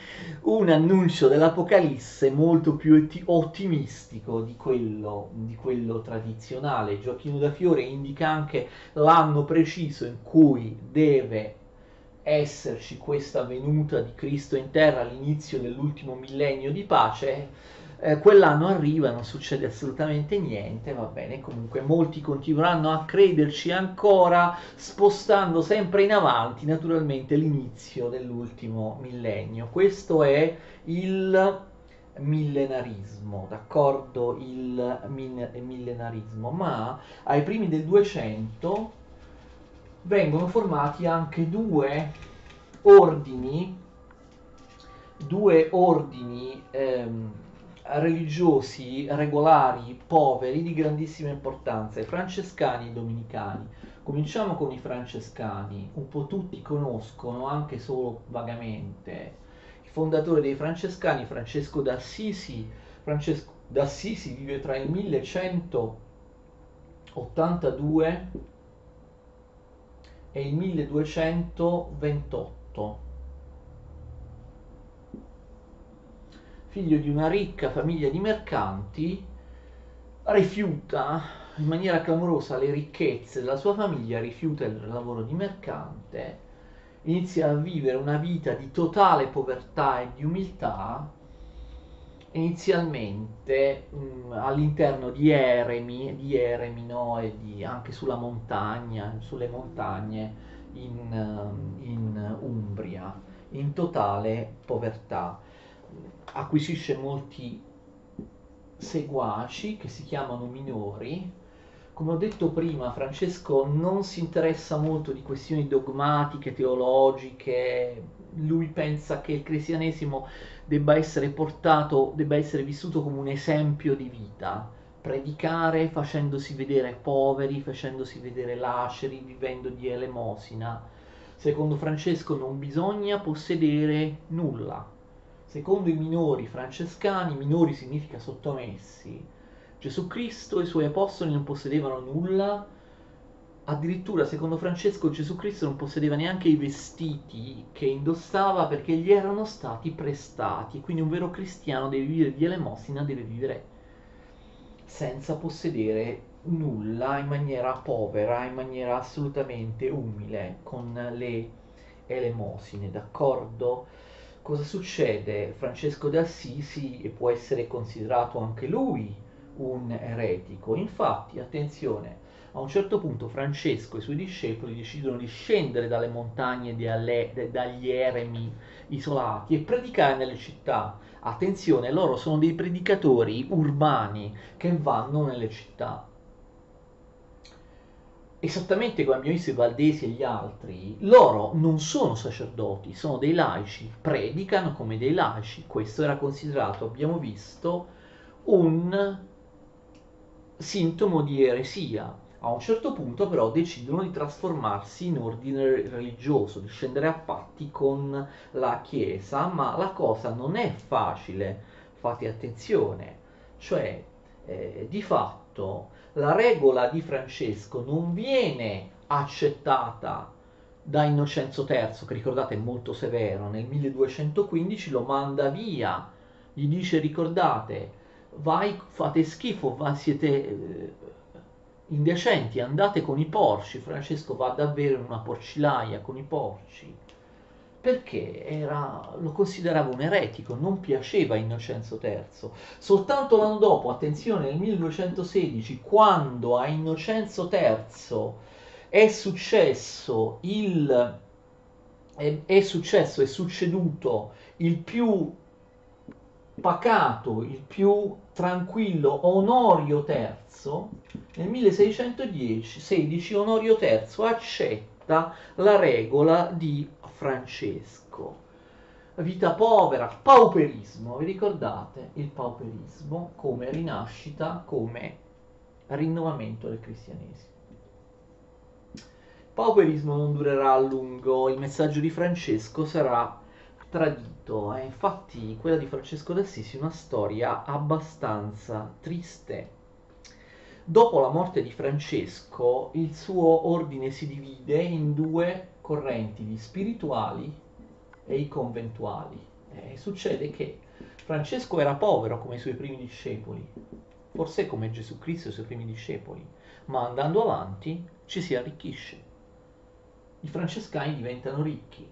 un annuncio dell'Apocalisse molto più ottimistico di quello, di quello tradizionale. Giochino da Fiore indica anche l'anno preciso in cui deve esserci questa venuta di Cristo in terra all'inizio dell'ultimo millennio di pace eh, quell'anno arriva, non succede assolutamente niente, va bene, comunque molti continueranno a crederci ancora, spostando sempre in avanti naturalmente l'inizio dell'ultimo millennio. Questo è il millenarismo, d'accordo? Il millenarismo, ma ai primi del 200 vengono formati anche due ordini, due ordini ehm, religiosi regolari, poveri, di grandissima importanza, i francescani e i dominicani. Cominciamo con i francescani, un po' tutti conoscono, anche solo vagamente, il fondatore dei francescani, Francesco d'Assisi. Francesco d'Assisi vive tra il 1182 e il 1228 figlio di una ricca famiglia di mercanti, rifiuta in maniera clamorosa le ricchezze della sua famiglia, rifiuta il lavoro di mercante, inizia a vivere una vita di totale povertà e di umiltà, inizialmente mh, all'interno di eremi, di eremi no, e di, anche sulla montagna, sulle montagne in, in Umbria, in totale povertà acquisisce molti seguaci che si chiamano minori. Come ho detto prima, Francesco non si interessa molto di questioni dogmatiche, teologiche, lui pensa che il cristianesimo debba essere portato, debba essere vissuto come un esempio di vita, predicare facendosi vedere poveri, facendosi vedere laceri, vivendo di elemosina. Secondo Francesco non bisogna possedere nulla, Secondo i minori francescani, minori significa sottomessi, Gesù Cristo e i suoi apostoli non possedevano nulla, addirittura secondo Francesco Gesù Cristo non possedeva neanche i vestiti che indossava perché gli erano stati prestati, quindi un vero cristiano deve vivere di elemosina, deve vivere senza possedere nulla, in maniera povera, in maniera assolutamente umile, con le elemosine, d'accordo? Cosa succede? Francesco d'Assisi può essere considerato anche lui un eretico. Infatti, attenzione, a un certo punto Francesco e i suoi discepoli decidono di scendere dalle montagne dagli eremi isolati e predicare nelle città. Attenzione, loro sono dei predicatori urbani che vanno nelle città esattamente come abbiamo visto i Valdesi e gli altri, loro non sono sacerdoti, sono dei laici, predicano come dei laici. Questo era considerato, abbiamo visto, un sintomo di eresia. A un certo punto però decidono di trasformarsi in ordine religioso, di scendere a patti con la Chiesa, ma la cosa non è facile, fate attenzione, cioè eh, di fatto la regola di Francesco non viene accettata da Innocenzo III, che ricordate è molto severo, nel 1215 lo manda via, gli dice ricordate, vai, fate schifo, va, siete eh, indecenti, andate con i porci, Francesco va davvero in una porcilaia con i porci, perché era, lo considerava un eretico, non piaceva a Innocenzo III. Soltanto l'anno dopo, attenzione, nel 1216, quando a Innocenzo III è successo il è, è successo, è succeduto il più pacato, il più tranquillo Onorio III, nel 1616 Onorio III accetta la regola di Francesco. Vita povera, pauperismo, vi ricordate il pauperismo come rinascita, come rinnovamento del cristianesimo. Pauperismo non durerà a lungo, il messaggio di Francesco sarà tradito, è infatti quella di Francesco d'Assisi una storia abbastanza triste. Dopo la morte di Francesco, il suo ordine si divide in due correnti, gli spirituali e i conventuali. E succede che Francesco era povero come i suoi primi discepoli, forse come Gesù Cristo e i suoi primi discepoli, ma andando avanti ci si arricchisce. I francescani diventano ricchi.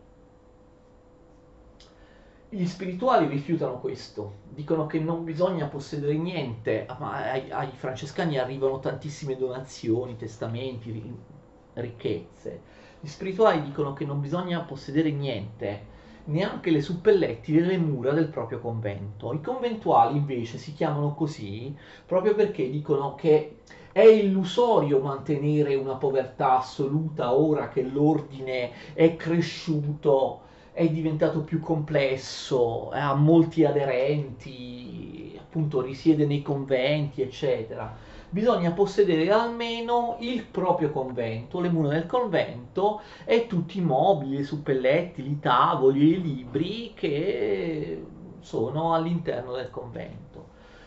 Gli spirituali rifiutano questo, dicono che non bisogna possedere niente, ma ai, ai francescani arrivano tantissime donazioni, testamenti, ricchezze. Gli spirituali dicono che non bisogna possedere niente, neanche le suppelletti delle mura del proprio convento. I conventuali invece si chiamano così proprio perché dicono che è illusorio mantenere una povertà assoluta ora che l'ordine è cresciuto, è diventato più complesso, ha molti aderenti, appunto risiede nei conventi, eccetera. Bisogna possedere almeno il proprio convento, le mura del convento e tutti i mobili, i suppelletti, i tavoli, i libri che sono all'interno del convento.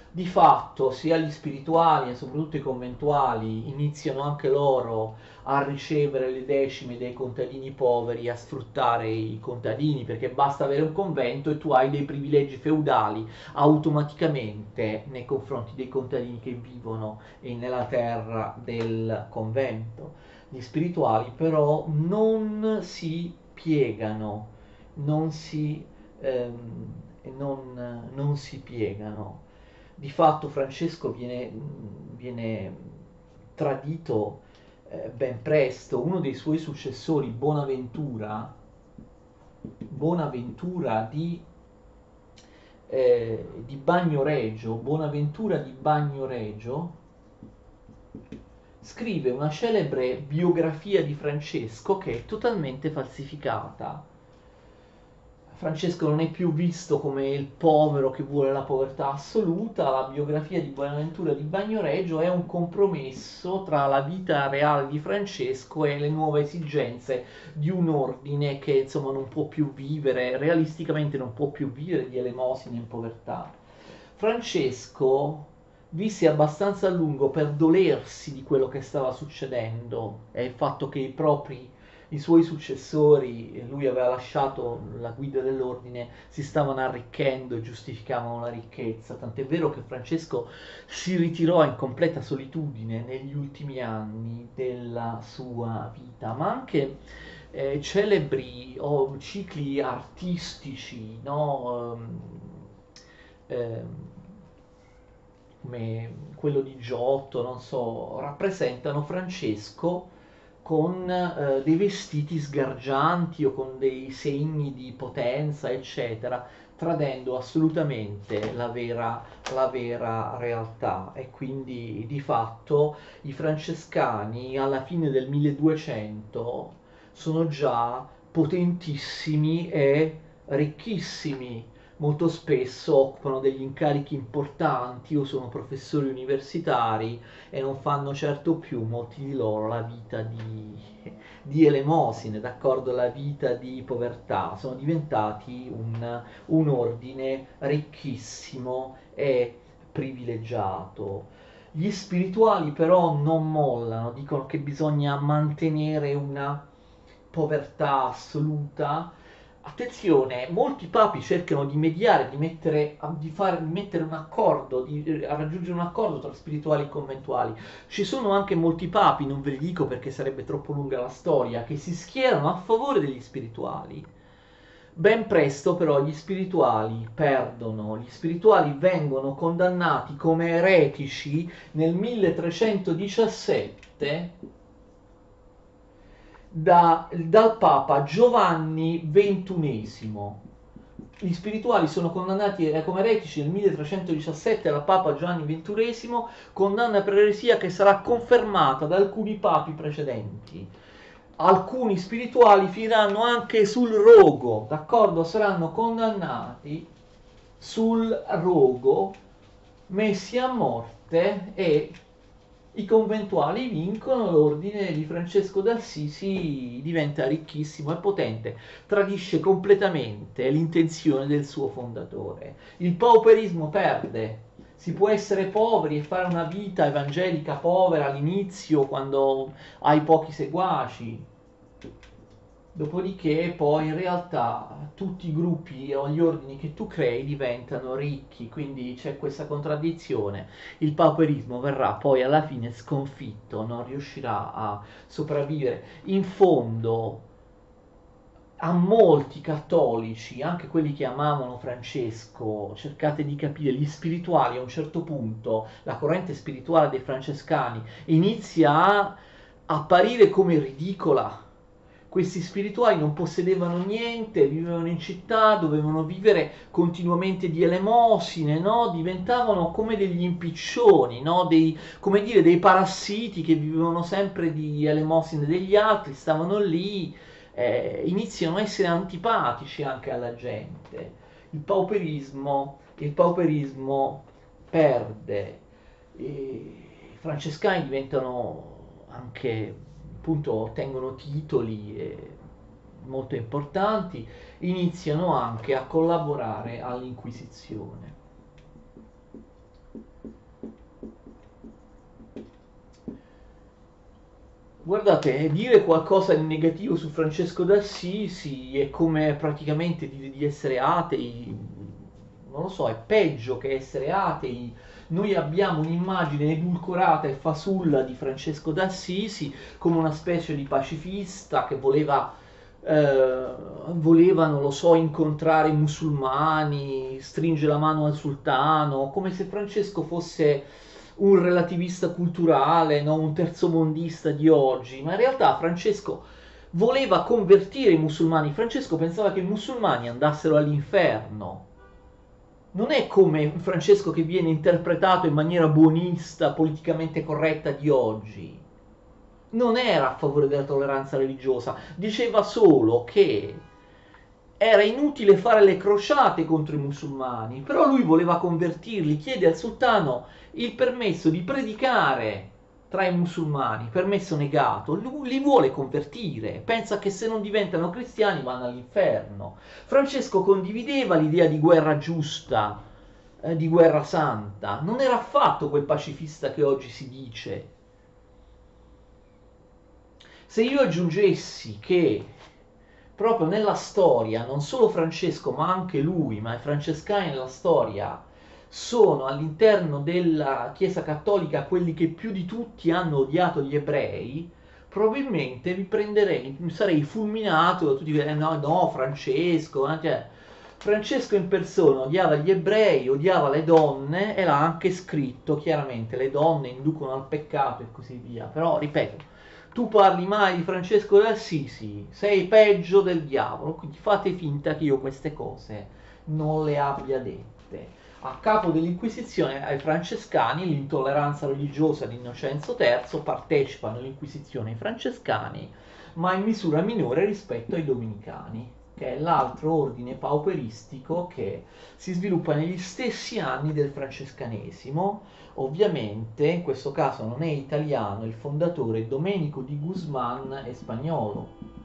Di fatto sia gli spirituali e soprattutto i conventuali iniziano anche loro a ricevere le decime dei contadini poveri, a sfruttare i contadini, perché basta avere un convento e tu hai dei privilegi feudali automaticamente nei confronti dei contadini che vivono nella terra del convento. Gli spirituali però non si piegano, non si, ehm, non, non si piegano di fatto Francesco viene, viene tradito eh, ben presto, uno dei suoi successori, Bonaventura, Bonaventura di, eh, di Bagnoregio, Bonaventura di Bagnoregio, scrive una celebre biografia di Francesco che è totalmente falsificata Francesco non è più visto come il povero che vuole la povertà assoluta, la biografia di Bonaventura di Bagnoregio è un compromesso tra la vita reale di Francesco e le nuove esigenze di un ordine che insomma non può più vivere, realisticamente non può più vivere di elemosine in povertà. Francesco visse abbastanza a lungo per dolersi di quello che stava succedendo e il fatto che i propri i suoi successori, lui aveva lasciato la guida dell'ordine, si stavano arricchendo e giustificavano la ricchezza, tant'è vero che Francesco si ritirò in completa solitudine negli ultimi anni della sua vita, ma anche eh, celebri o cicli artistici, no? eh, come quello di Giotto, non so, rappresentano Francesco con eh, dei vestiti sgargianti o con dei segni di potenza, eccetera, tradendo assolutamente la vera, la vera realtà. E quindi di fatto i francescani alla fine del 1200 sono già potentissimi e ricchissimi molto spesso occupano degli incarichi importanti o sono professori universitari e non fanno certo più molti di loro la vita di, di elemosine, d'accordo, la vita di povertà, sono diventati un, un ordine ricchissimo e privilegiato. Gli spirituali però non mollano, dicono che bisogna mantenere una povertà assoluta Attenzione, molti papi cercano di mediare, di mettere, di fare, di mettere un accordo, di raggiungere un accordo tra spirituali e conventuali. Ci sono anche molti papi, non ve li dico perché sarebbe troppo lunga la storia, che si schierano a favore degli spirituali. Ben presto però gli spirituali perdono, gli spirituali vengono condannati come eretici nel 1317 da, dal Papa Giovanni XXI. Gli spirituali sono condannati come eretici nel 1317 dal Papa Giovanni XXI, condanna per eresia che sarà confermata da alcuni papi precedenti. Alcuni spirituali finiranno anche sul rogo, d'accordo? Saranno condannati sul rogo, messi a morte e i conventuali vincono, l'ordine di Francesco d'Assisi diventa ricchissimo e potente, tradisce completamente l'intenzione del suo fondatore. Il pauperismo perde, Si può essere poveri e fare una vita evangelica povera all'inizio quando hai pochi seguaci, Dopodiché poi in realtà tutti i gruppi o gli ordini che tu crei diventano ricchi, quindi c'è questa contraddizione. Il pauperismo verrà poi alla fine sconfitto, non riuscirà a sopravvivere. In fondo a molti cattolici, anche quelli che amavano Francesco, cercate di capire, gli spirituali a un certo punto, la corrente spirituale dei francescani inizia a apparire come ridicola questi spirituali non possedevano niente, vivevano in città, dovevano vivere continuamente di elemosine, no? diventavano come degli impiccioni, no? dei, come dire, dei parassiti che vivevano sempre di elemosine degli altri, stavano lì, eh, iniziano a essere antipatici anche alla gente. Il pauperismo, il pauperismo perde, i francescani diventano anche appunto ottengono titoli eh, molto importanti, iniziano anche a collaborare all'Inquisizione. Guardate, dire qualcosa di negativo su Francesco d'Assisi è come praticamente dire di essere atei, non lo so, è peggio che essere atei noi abbiamo un'immagine edulcorata e fasulla di Francesco d'Assisi come una specie di pacifista che voleva, eh, voleva non lo so, incontrare i musulmani, stringe la mano al sultano, come se Francesco fosse un relativista culturale, no? un terzomondista di oggi, ma in realtà Francesco voleva convertire i musulmani, Francesco pensava che i musulmani andassero all'inferno, non è come Francesco che viene interpretato in maniera buonista, politicamente corretta di oggi. Non era a favore della tolleranza religiosa, diceva solo che era inutile fare le crociate contro i musulmani, però lui voleva convertirli, chiede al sultano il permesso di predicare tra i musulmani, permesso negato, li vuole convertire, pensa che se non diventano cristiani vanno all'inferno. Francesco condivideva l'idea di guerra giusta, eh, di guerra santa, non era affatto quel pacifista che oggi si dice. Se io aggiungessi che proprio nella storia, non solo Francesco, ma anche lui, ma i francescani nella storia, sono all'interno della Chiesa Cattolica quelli che più di tutti hanno odiato gli ebrei, probabilmente vi prenderei, mi sarei fulminato, tutti direi no, no, Francesco, eh, cioè, Francesco in persona odiava gli ebrei, odiava le donne e l'ha anche scritto chiaramente, le donne inducono al peccato e così via, però ripeto, tu parli mai di Francesco d'Assisi, sei peggio del diavolo, quindi fate finta che io queste cose non le abbia dette a capo dell'Inquisizione ai francescani, l'intolleranza religiosa di Innocenzo III, partecipano all'Inquisizione i francescani, ma in misura minore rispetto ai dominicani, che è l'altro ordine pauperistico che si sviluppa negli stessi anni del francescanesimo. Ovviamente, in questo caso non è italiano, il fondatore Domenico di Guzman è spagnolo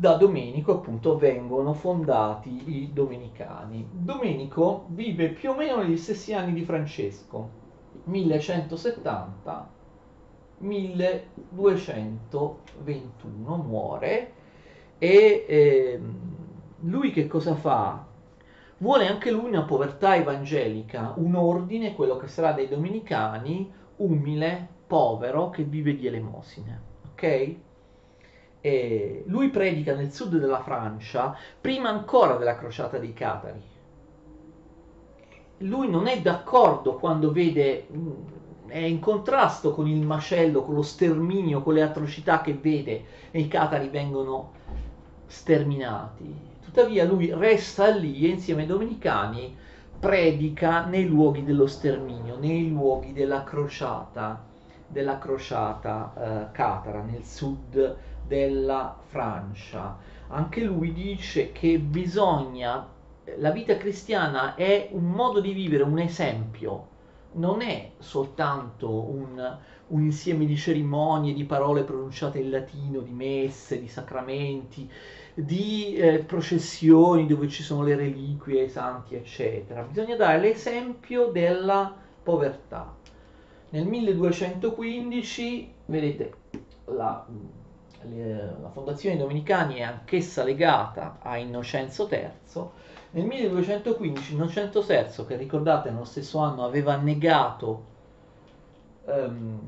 da Domenico appunto vengono fondati i Domenicani. Domenico vive più o meno negli stessi anni di Francesco, 1170 1221 muore e eh, lui che cosa fa? Vuole anche lui una povertà evangelica, un ordine, quello che sarà dei domenicani, umile, povero, che vive di elemosine. Ok? E lui predica nel sud della Francia prima ancora della crociata dei Catari. Lui non è d'accordo quando vede, mm, è in contrasto con il macello, con lo sterminio, con le atrocità che vede e i Catari vengono sterminati. Tuttavia lui resta lì e insieme ai domenicani predica nei luoghi dello sterminio, nei luoghi della crociata, della crociata eh, catara nel sud della Francia. Anche lui dice che bisogna, la vita cristiana è un modo di vivere, un esempio, non è soltanto un, un, insieme di cerimonie, di parole pronunciate in latino, di messe, di sacramenti, di eh, processioni dove ci sono le reliquie, i santi, eccetera. Bisogna dare l'esempio della povertà. Nel 1215, vedete, la, la Fondazione Domenicani è anch'essa legata a Innocenzo III. Nel 1215 Innocenzo III, che ricordate nello stesso anno aveva negato, um,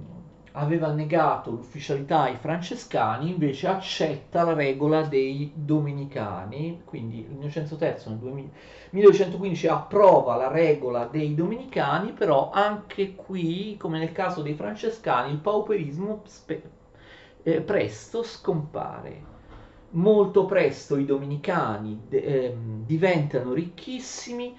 aveva negato l'ufficialità ai francescani, invece accetta la regola dei domenicani, quindi Innocenzo III nel 1215 approva la regola dei domenicani, però anche qui, come nel caso dei francescani, il pauperismo spe- eh, presto scompare. Molto presto i dominicani de- eh, diventano ricchissimi,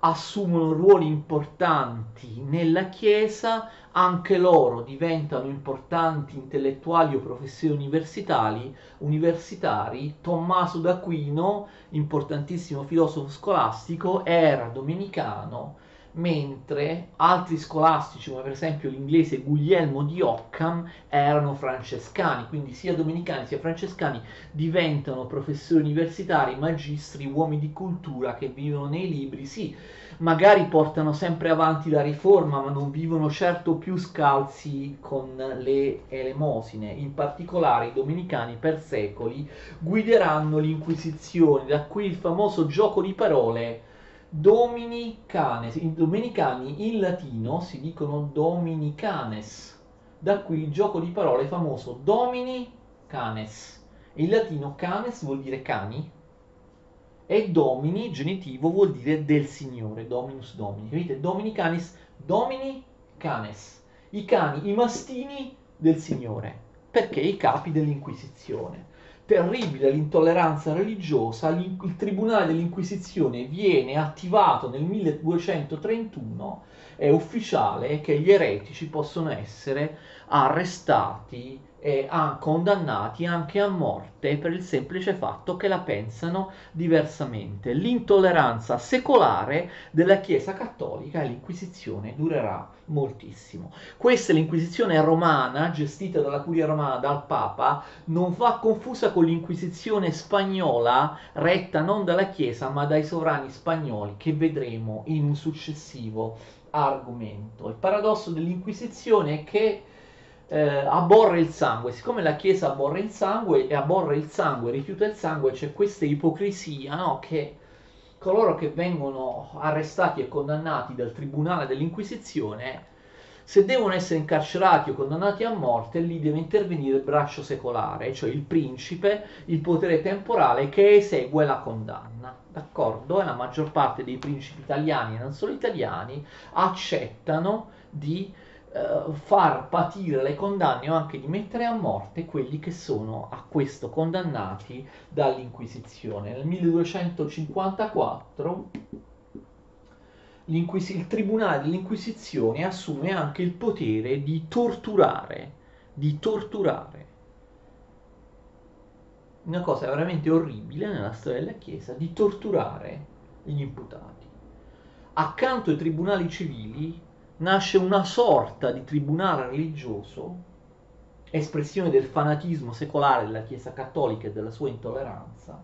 assumono ruoli importanti nella Chiesa, anche loro diventano importanti intellettuali o professori universitari, universitari. Tommaso d'Aquino, importantissimo filosofo scolastico, era domenicano mentre altri scolastici, come per esempio l'inglese Guglielmo di Occam, erano francescani, quindi sia domenicani sia francescani diventano professori universitari, magistri, uomini di cultura che vivono nei libri, sì, magari portano sempre avanti la riforma, ma non vivono certo più scalzi con le elemosine. In particolare i domenicani per secoli guideranno l'Inquisizione, da qui il famoso gioco di parole Dominicanes, i domenicani in latino si dicono dominicanes, da qui il gioco di parole famoso domini canes. In latino canes vuol dire cani e domini, genitivo, vuol dire del Signore, dominus domini. Capite? Domini canis, domini canes. I cani, i mastini del Signore, perché i capi dell'Inquisizione terribile l'intolleranza religiosa, il Tribunale dell'Inquisizione viene attivato nel 1231, è ufficiale che gli eretici possono essere arrestati e condannati anche a morte per il semplice fatto che la pensano diversamente. L'intolleranza secolare della Chiesa cattolica e l'Inquisizione durerà moltissimo. Questa è l'Inquisizione romana, gestita dalla Curia romana, dal Papa, non va confusa con l'Inquisizione spagnola, retta non dalla Chiesa ma dai sovrani spagnoli, che vedremo in un successivo argomento. Il paradosso dell'Inquisizione è che eh, aborre il sangue, siccome la Chiesa aborre il sangue e aborre il sangue, rifiuta il sangue, c'è questa ipocrisia no? che coloro che vengono arrestati e condannati dal Tribunale dell'Inquisizione, se devono essere incarcerati o condannati a morte, lì deve intervenire il braccio secolare, cioè il principe, il potere temporale che esegue la condanna. D'accordo? E la maggior parte dei principi italiani e non solo italiani accettano di eh, far patire le condanne o anche di mettere a morte quelli che sono a questo condannati dall'Inquisizione. Nel 1254 il Tribunale dell'Inquisizione assume anche il potere di torturare, di torturare. Una cosa veramente orribile nella storia della Chiesa, di torturare gli imputati. Accanto ai tribunali civili nasce una sorta di tribunale religioso, espressione del fanatismo secolare della Chiesa cattolica e della sua intolleranza,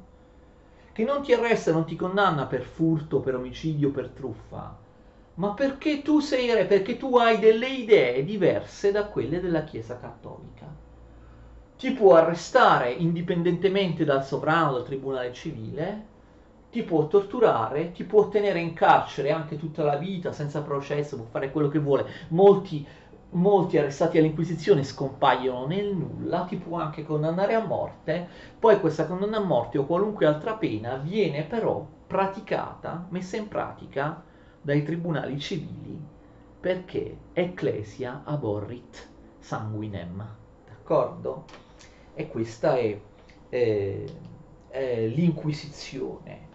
che non ti arresta, non ti condanna per furto, per omicidio, per truffa, ma perché tu sei re, perché tu hai delle idee diverse da quelle della Chiesa cattolica. Ti può arrestare indipendentemente dal sovrano, dal tribunale civile, ti può torturare, ti può tenere in carcere anche tutta la vita senza processo, può fare quello che vuole. Molti, molti arrestati all'Inquisizione scompaiono nel nulla, ti può anche condannare a morte, poi questa condanna a morte o qualunque altra pena viene però praticata, messa in pratica dai tribunali civili perché ecclesia aborrit sanguinem, d'accordo? E questa è, è, è l'Inquisizione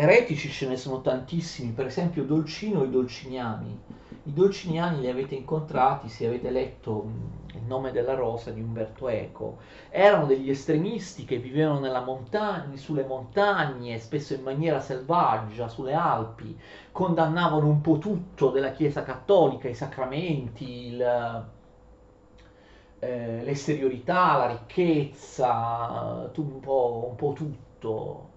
Eretici ce ne sono tantissimi, per esempio Dolcino e i Dolciniani. I dolciniani li avete incontrati se avete letto Il nome della rosa di Umberto Eco. Erano degli estremisti che vivevano montagna, sulle montagne, spesso in maniera selvaggia, sulle Alpi, condannavano un po' tutto della Chiesa cattolica, i sacramenti, il, eh, l'esteriorità, la ricchezza, un po', un po' tutto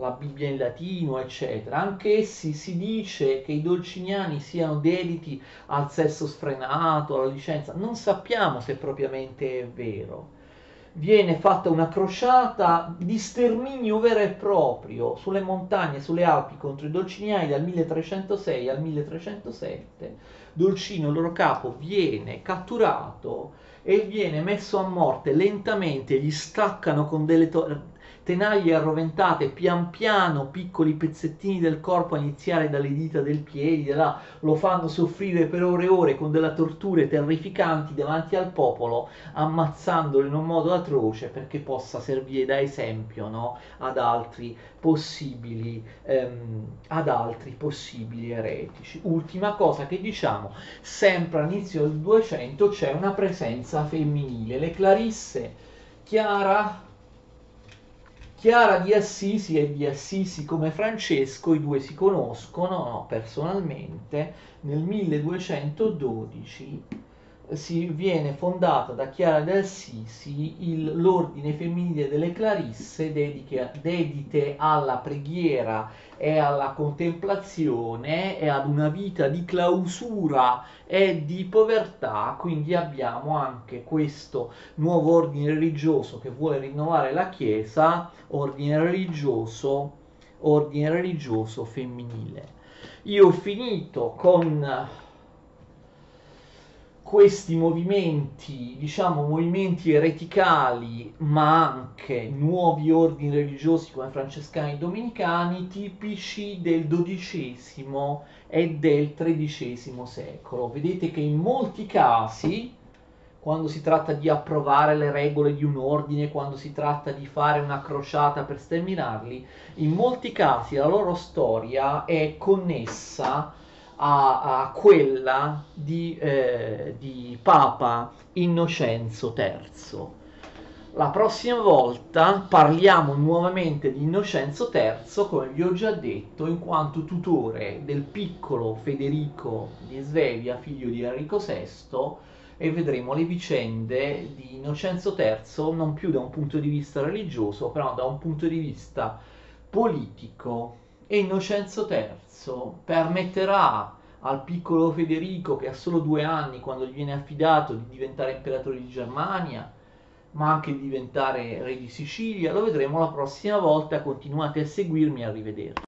la Bibbia in latino, eccetera. Anch'essi si dice che i dolciniani siano dediti al sesso sfrenato, alla licenza. Non sappiamo se propriamente è vero. Viene fatta una crociata di sterminio vero e proprio sulle montagne, sulle Alpi contro i dolciniani dal 1306 al 1307. Dolcino, il loro capo, viene catturato e viene messo a morte lentamente, gli staccano con delle to- tenaglie arroventate, pian piano piccoli pezzettini del corpo a iniziare dalle dita del piede, là, lo fanno soffrire per ore e ore con delle torture terrificanti davanti al popolo, ammazzandolo in un modo atroce perché possa servire da esempio no? ad altri possibili ehm, ad altri possibili eretici. Ultima cosa che diciamo, sempre all'inizio del 200 c'è una presenza femminile, le Clarisse Chiara Chiara di Assisi e di Assisi come Francesco, i due si conoscono no, personalmente, nel 1212 si viene fondata da Chiara di Assisi il, l'ordine femminile delle Clarisse dediche, dedite alla preghiera e alla contemplazione e ad una vita di clausura e di povertà, quindi abbiamo anche questo nuovo ordine religioso che vuole rinnovare la Chiesa, ordine religioso, ordine religioso femminile. Io ho finito con questi movimenti, diciamo movimenti ereticali, ma anche nuovi ordini religiosi come francescani e domenicani, tipici del XII e del XIII secolo. Vedete che in molti casi, quando si tratta di approvare le regole di un ordine, quando si tratta di fare una crociata per sterminarli, in molti casi la loro storia è connessa a, a quella di, eh, di Papa Innocenzo III. La prossima volta parliamo nuovamente di Innocenzo III, come vi ho già detto, in quanto tutore del piccolo Federico di Svevia, figlio di Enrico VI, e vedremo le vicende di Innocenzo III non più da un punto di vista religioso, però da un punto di vista politico. E Innocenzo III permetterà al piccolo Federico che ha solo due anni quando gli viene affidato di diventare imperatore di Germania, ma anche di diventare re di Sicilia. Lo vedremo la prossima volta, continuate a seguirmi arrivederci.